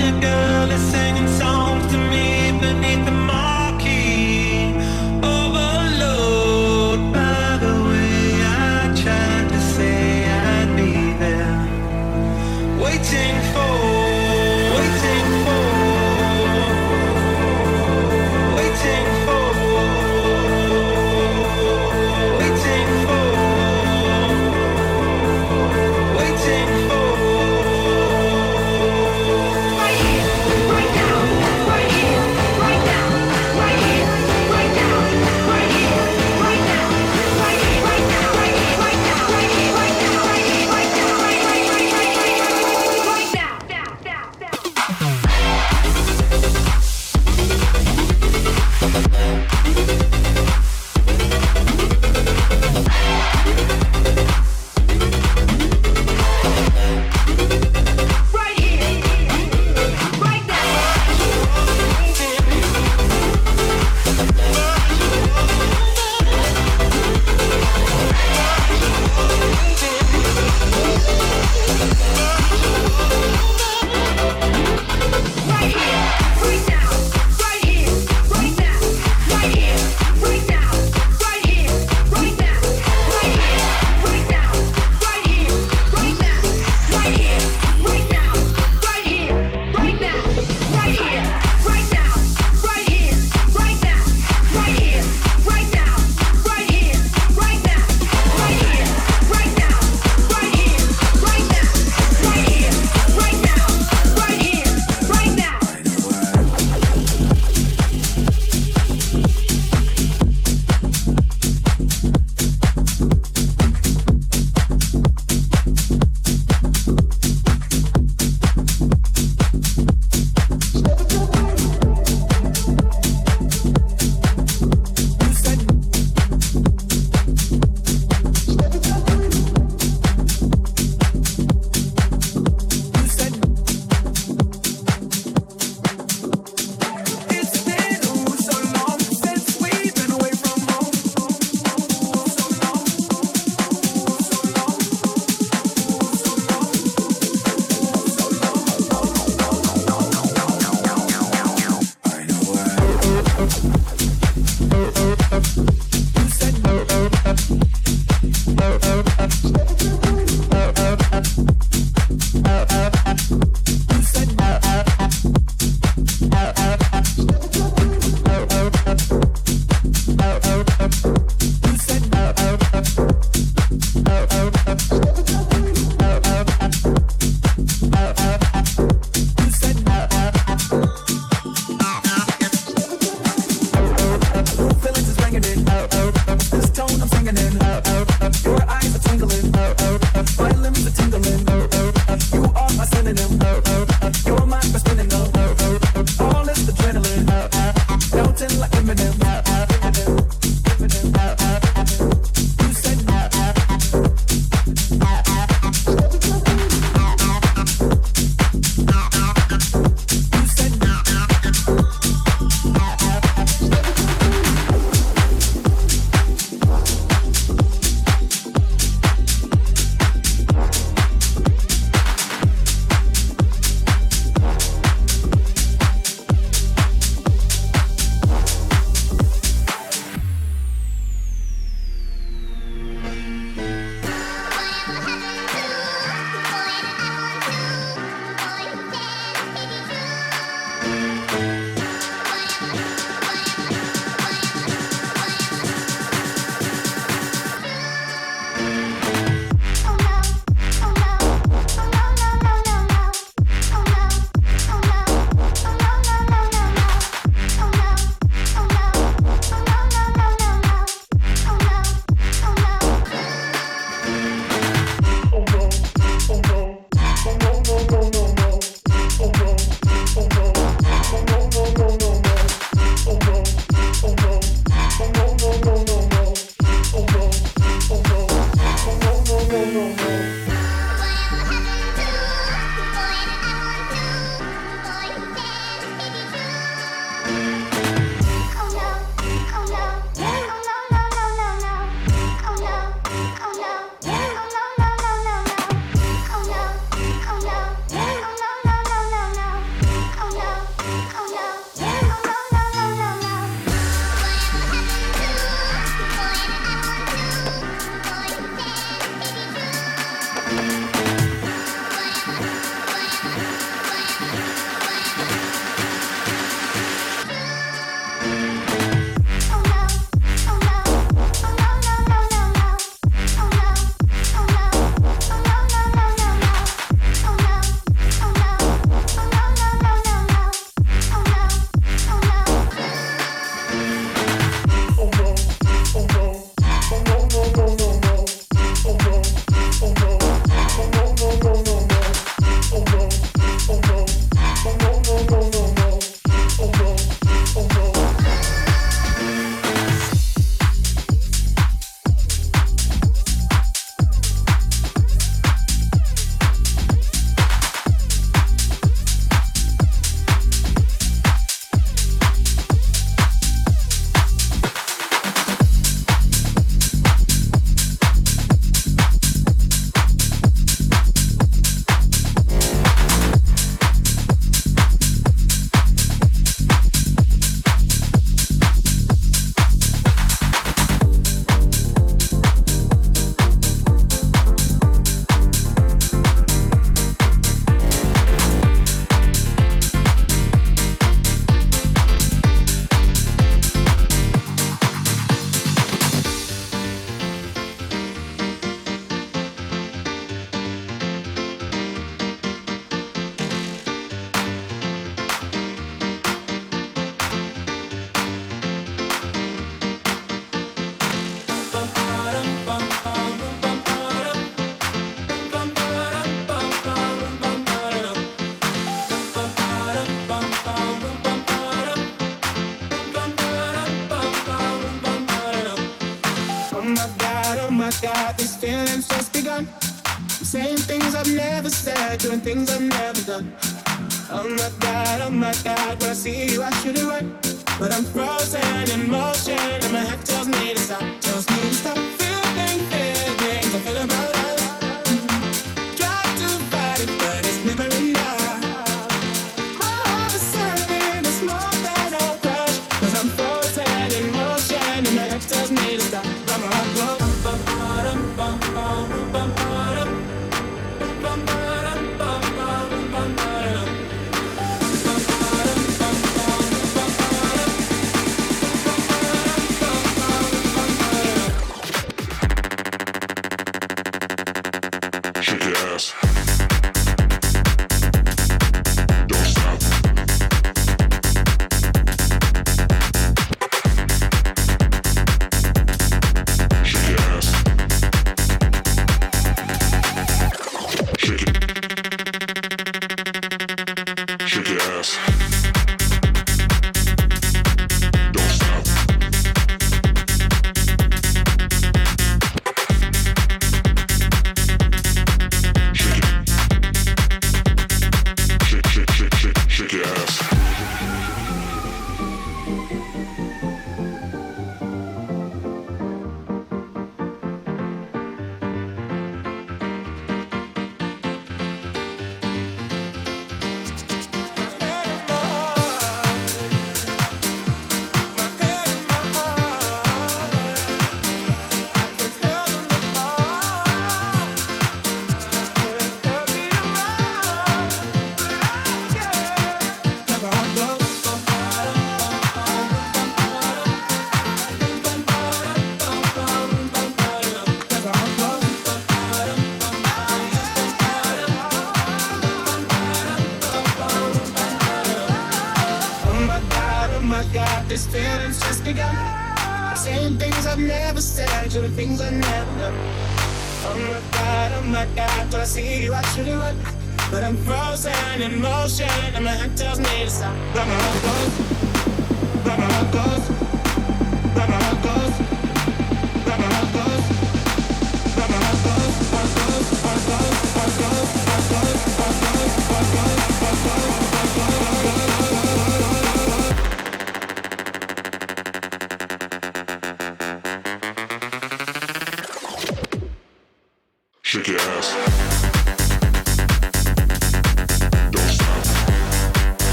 you go.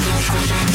Yeah.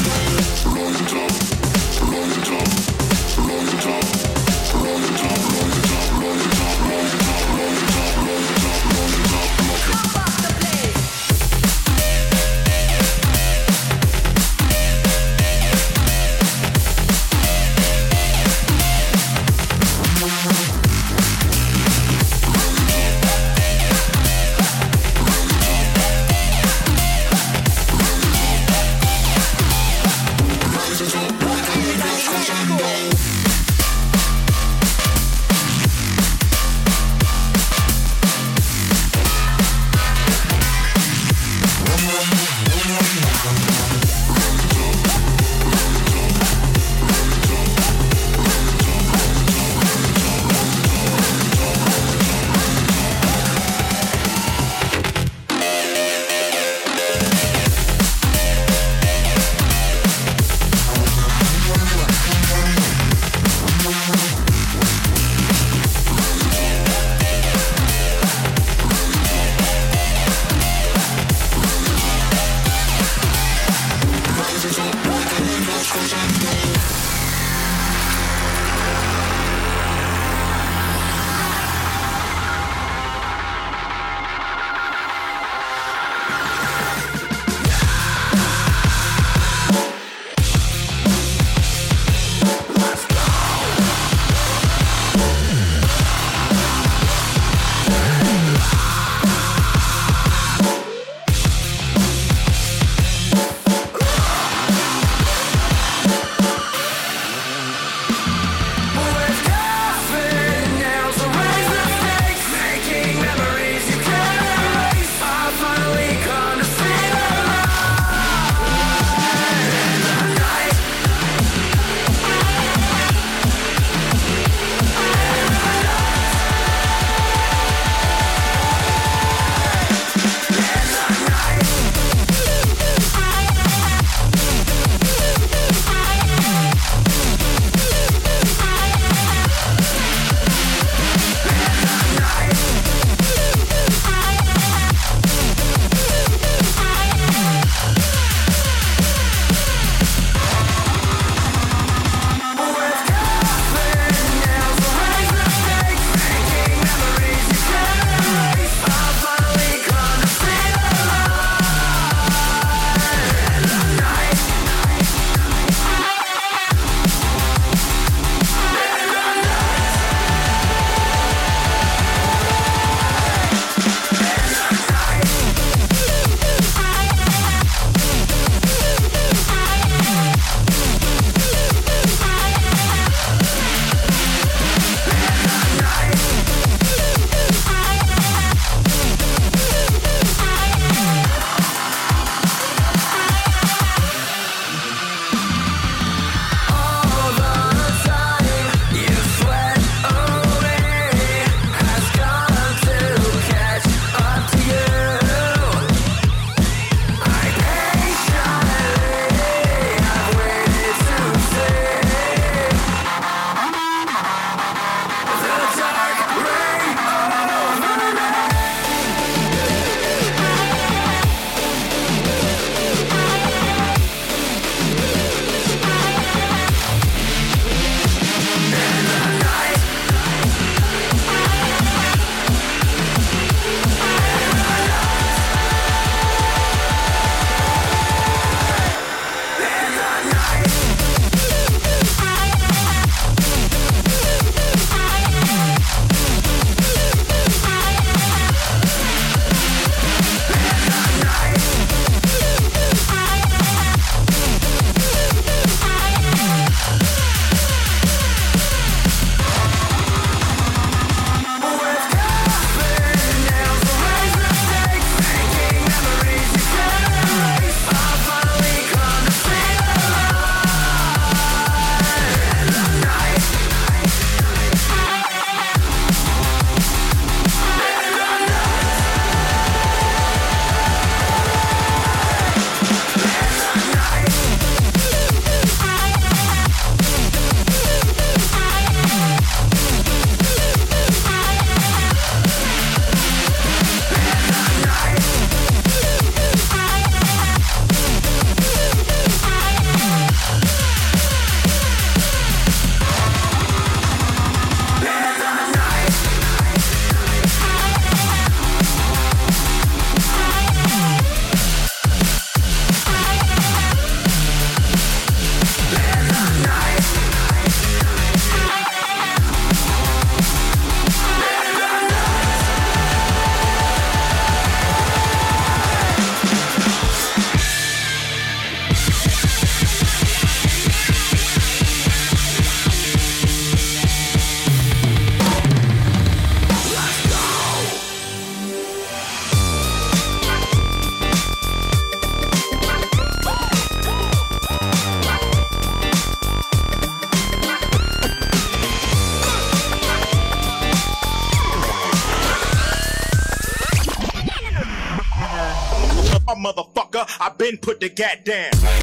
Motherfucker. I've been put gat down.